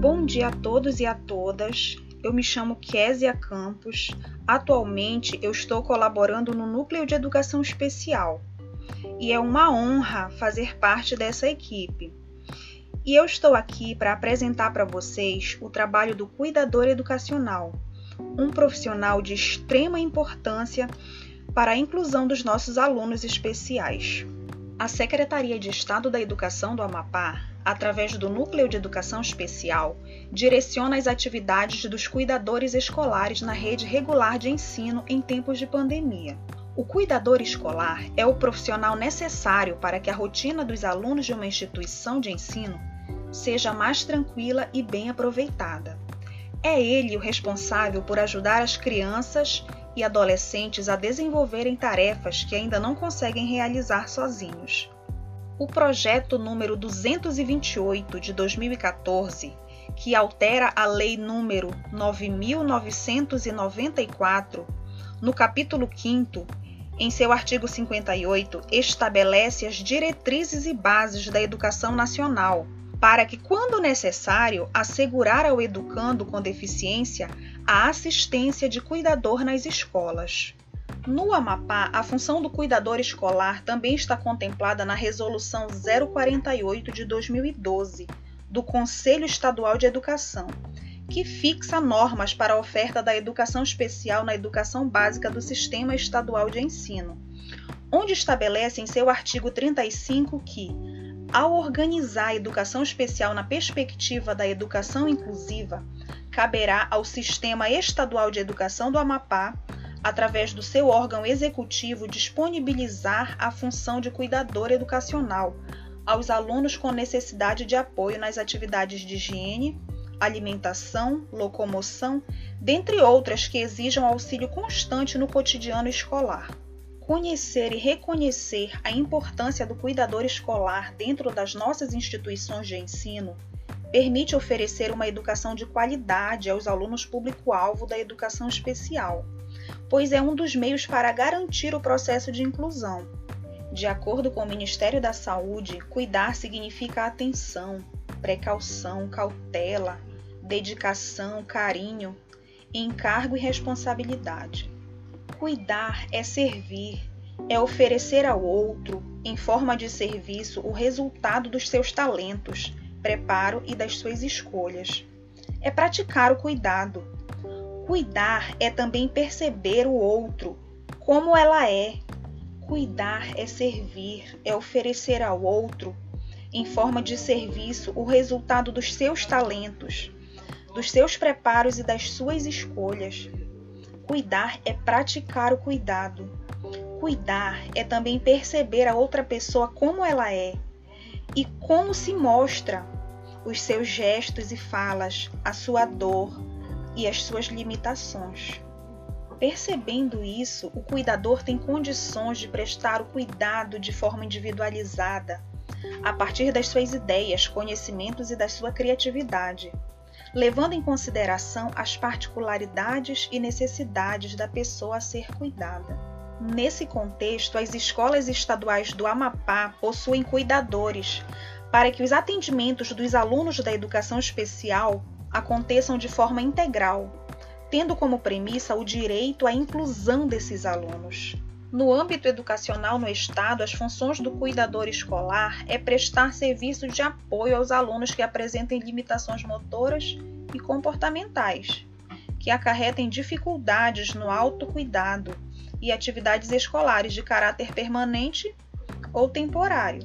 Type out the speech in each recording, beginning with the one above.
Bom dia a todos e a todas. Eu me chamo Késia Campos. Atualmente eu estou colaborando no Núcleo de Educação Especial e é uma honra fazer parte dessa equipe. E eu estou aqui para apresentar para vocês o trabalho do cuidador educacional, um profissional de extrema importância para a inclusão dos nossos alunos especiais. A Secretaria de Estado da Educação do Amapá, através do Núcleo de Educação Especial, direciona as atividades dos cuidadores escolares na rede regular de ensino em tempos de pandemia. O cuidador escolar é o profissional necessário para que a rotina dos alunos de uma instituição de ensino seja mais tranquila e bem aproveitada. É ele o responsável por ajudar as crianças e adolescentes a desenvolverem tarefas que ainda não conseguem realizar sozinhos. O projeto número 228 de 2014, que altera a lei número 9994, no capítulo 5 em seu artigo 58, estabelece as diretrizes e bases da educação nacional, para que, quando necessário, assegurar ao educando com deficiência a assistência de cuidador nas escolas. No Amapá, a função do cuidador escolar também está contemplada na Resolução 048 de 2012 do Conselho Estadual de Educação, que fixa normas para a oferta da educação especial na educação básica do Sistema Estadual de Ensino, onde estabelece em seu artigo 35 que, ao organizar a educação especial na perspectiva da educação inclusiva, caberá ao Sistema Estadual de Educação do Amapá, através do seu órgão executivo, disponibilizar a função de cuidador educacional aos alunos com necessidade de apoio nas atividades de higiene, alimentação, locomoção, dentre outras que exijam auxílio constante no cotidiano escolar. Conhecer e reconhecer a importância do cuidador escolar dentro das nossas instituições de ensino permite oferecer uma educação de qualidade aos alunos público-alvo da educação especial, pois é um dos meios para garantir o processo de inclusão. De acordo com o Ministério da Saúde, cuidar significa atenção, precaução, cautela, dedicação, carinho, encargo e responsabilidade. Cuidar é servir, é oferecer ao outro, em forma de serviço, o resultado dos seus talentos, preparo e das suas escolhas. É praticar o cuidado. Cuidar é também perceber o outro, como ela é. Cuidar é servir, é oferecer ao outro, em forma de serviço, o resultado dos seus talentos, dos seus preparos e das suas escolhas. Cuidar é praticar o cuidado. Cuidar é também perceber a outra pessoa como ela é e como se mostra os seus gestos e falas, a sua dor e as suas limitações. Percebendo isso, o cuidador tem condições de prestar o cuidado de forma individualizada, a partir das suas ideias, conhecimentos e da sua criatividade levando em consideração as particularidades e necessidades da pessoa a ser cuidada. Nesse contexto, as escolas estaduais do Amapá possuem cuidadores para que os atendimentos dos alunos da educação especial aconteçam de forma integral, tendo como premissa o direito à inclusão desses alunos. No âmbito educacional no Estado, as funções do cuidador escolar é prestar serviço de apoio aos alunos que apresentem limitações motoras e comportamentais, que acarretem dificuldades no autocuidado e atividades escolares de caráter permanente ou temporário,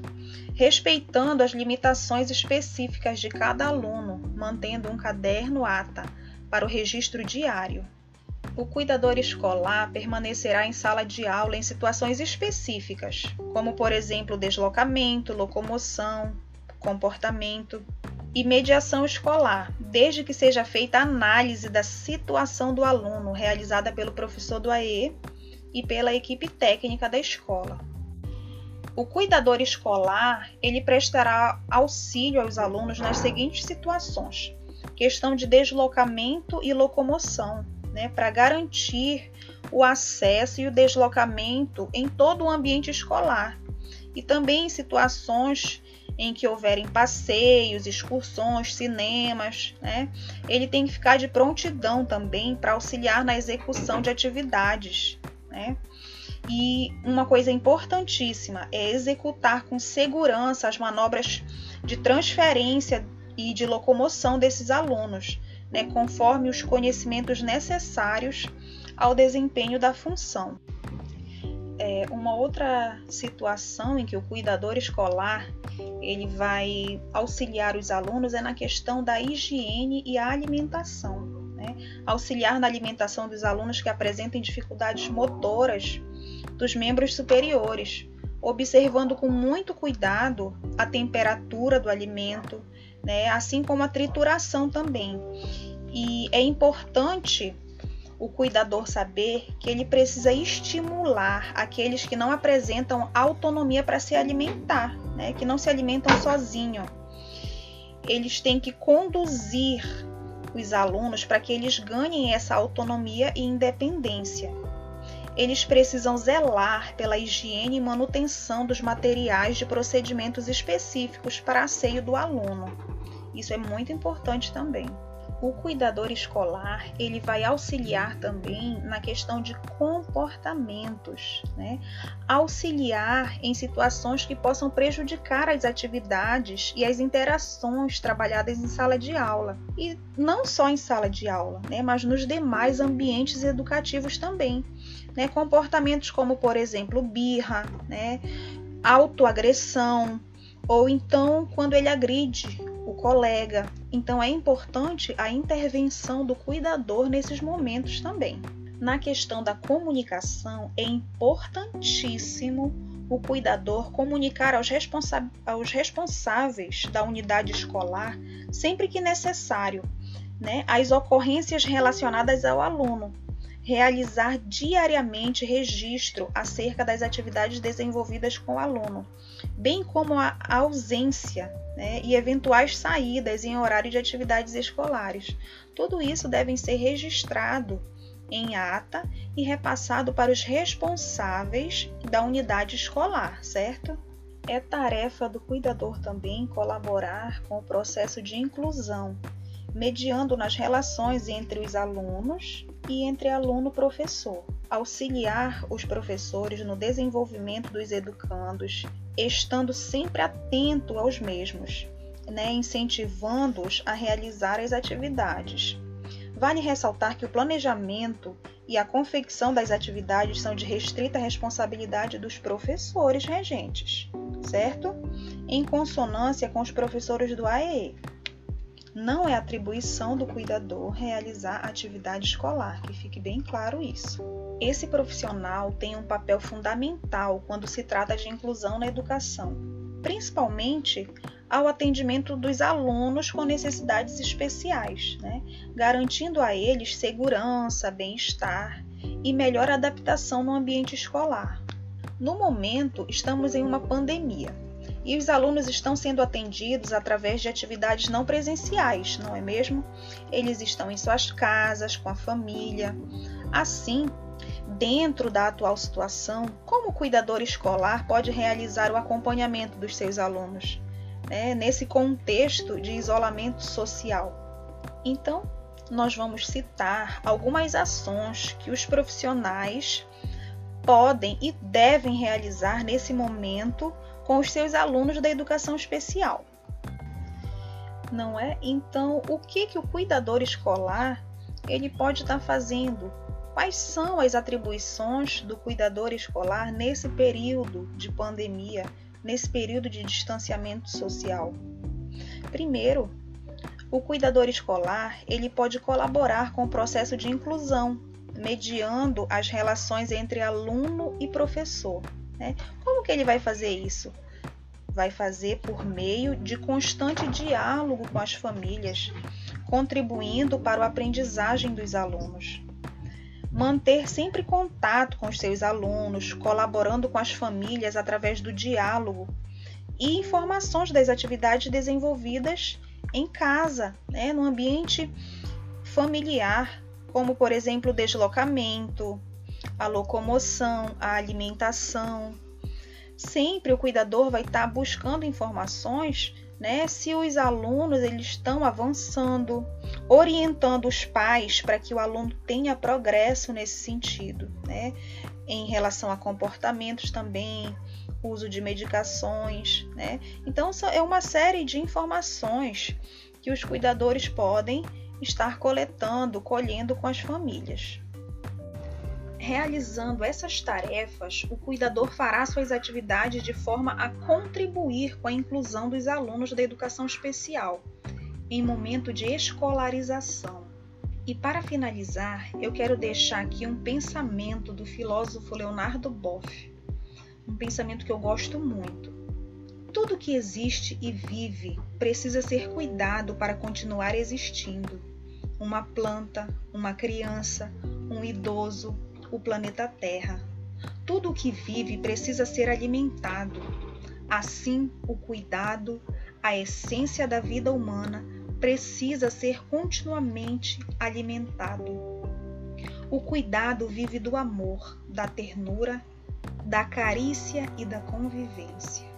respeitando as limitações específicas de cada aluno, mantendo um caderno ata para o registro diário. O cuidador escolar permanecerá em sala de aula em situações específicas, como, por exemplo, deslocamento, locomoção, comportamento e mediação escolar, desde que seja feita a análise da situação do aluno, realizada pelo professor do AE e pela equipe técnica da escola. O cuidador escolar, ele prestará auxílio aos alunos nas seguintes situações: questão de deslocamento e locomoção, né, para garantir o acesso e o deslocamento em todo o ambiente escolar e também em situações em que houverem passeios, excursões, cinemas, né? Ele tem que ficar de prontidão também para auxiliar na execução de atividades, né? E uma coisa importantíssima é executar com segurança as manobras de transferência e de locomoção desses alunos, né, conforme os conhecimentos necessários ao desempenho da função. É, uma outra situação em que o cuidador escolar ele vai auxiliar os alunos é na questão da higiene e alimentação. Né? Auxiliar na alimentação dos alunos que apresentem dificuldades motoras dos membros superiores, observando com muito cuidado a temperatura do alimento, né? assim como a trituração também. E é importante o cuidador saber que ele precisa estimular aqueles que não apresentam autonomia para se alimentar, né? que não se alimentam sozinho. Eles têm que conduzir os alunos para que eles ganhem essa autonomia e independência. Eles precisam zelar pela higiene e manutenção dos materiais de procedimentos específicos para asseio do aluno. Isso é muito importante também o cuidador escolar ele vai auxiliar também na questão de comportamentos, né? auxiliar em situações que possam prejudicar as atividades e as interações trabalhadas em sala de aula e não só em sala de aula, né? mas nos demais ambientes educativos também, né? comportamentos como por exemplo birra, né? autoagressão ou então quando ele agride o colega. Então é importante a intervenção do cuidador nesses momentos também. Na questão da comunicação, é importantíssimo o cuidador comunicar aos, aos responsáveis da unidade escolar, sempre que necessário, né, as ocorrências relacionadas ao aluno, realizar diariamente registro acerca das atividades desenvolvidas com o aluno, bem como a ausência né, e eventuais saídas em horário de atividades escolares. Tudo isso deve ser registrado em ata e repassado para os responsáveis da unidade escolar, certo? É tarefa do cuidador também colaborar com o processo de inclusão, mediando nas relações entre os alunos e entre aluno-professor, auxiliar os professores no desenvolvimento dos educandos, estando sempre atento aos mesmos, né, incentivando-os a realizar as atividades. Vale ressaltar que o planejamento e a confecção das atividades são de restrita responsabilidade dos professores regentes, certo? Em consonância com os professores do AEE não é atribuição do cuidador realizar atividade escolar, que fique bem claro isso. Esse profissional tem um papel fundamental quando se trata de inclusão na educação, principalmente ao atendimento dos alunos com necessidades especiais, né? garantindo a eles segurança, bem-estar e melhor adaptação no ambiente escolar. No momento, estamos em uma pandemia, e os alunos estão sendo atendidos através de atividades não presenciais, não é mesmo? Eles estão em suas casas, com a família. Assim, dentro da atual situação, como o cuidador escolar pode realizar o acompanhamento dos seus alunos, né, nesse contexto de isolamento social? Então, nós vamos citar algumas ações que os profissionais podem e devem realizar nesse momento com os seus alunos da educação especial. Não é? Então, o que que o cuidador escolar ele pode estar fazendo? Quais são as atribuições do cuidador escolar nesse período de pandemia, nesse período de distanciamento social? Primeiro, o cuidador escolar ele pode colaborar com o processo de inclusão, mediando as relações entre aluno e professor. Né? Como que ele vai fazer isso? Vai fazer por meio de constante diálogo com as famílias, contribuindo para a aprendizagem dos alunos. Manter sempre contato com os seus alunos, colaborando com as famílias através do diálogo e informações das atividades desenvolvidas em casa, né, no ambiente familiar, como por exemplo deslocamento, a locomoção, a alimentação. sempre o cuidador vai estar buscando informações né, se os alunos eles estão avançando, orientando os pais para que o aluno tenha progresso nesse sentido, né, em relação a comportamentos também, uso de medicações, né. Então é uma série de informações que os cuidadores podem estar coletando, colhendo com as famílias. Realizando essas tarefas, o cuidador fará suas atividades de forma a contribuir com a inclusão dos alunos da educação especial em momento de escolarização. E para finalizar, eu quero deixar aqui um pensamento do filósofo Leonardo Boff, um pensamento que eu gosto muito. Tudo que existe e vive precisa ser cuidado para continuar existindo. Uma planta, uma criança, um idoso, o planeta Terra. Tudo o que vive precisa ser alimentado. Assim, o cuidado, a essência da vida humana, precisa ser continuamente alimentado. O cuidado vive do amor, da ternura, da carícia e da convivência.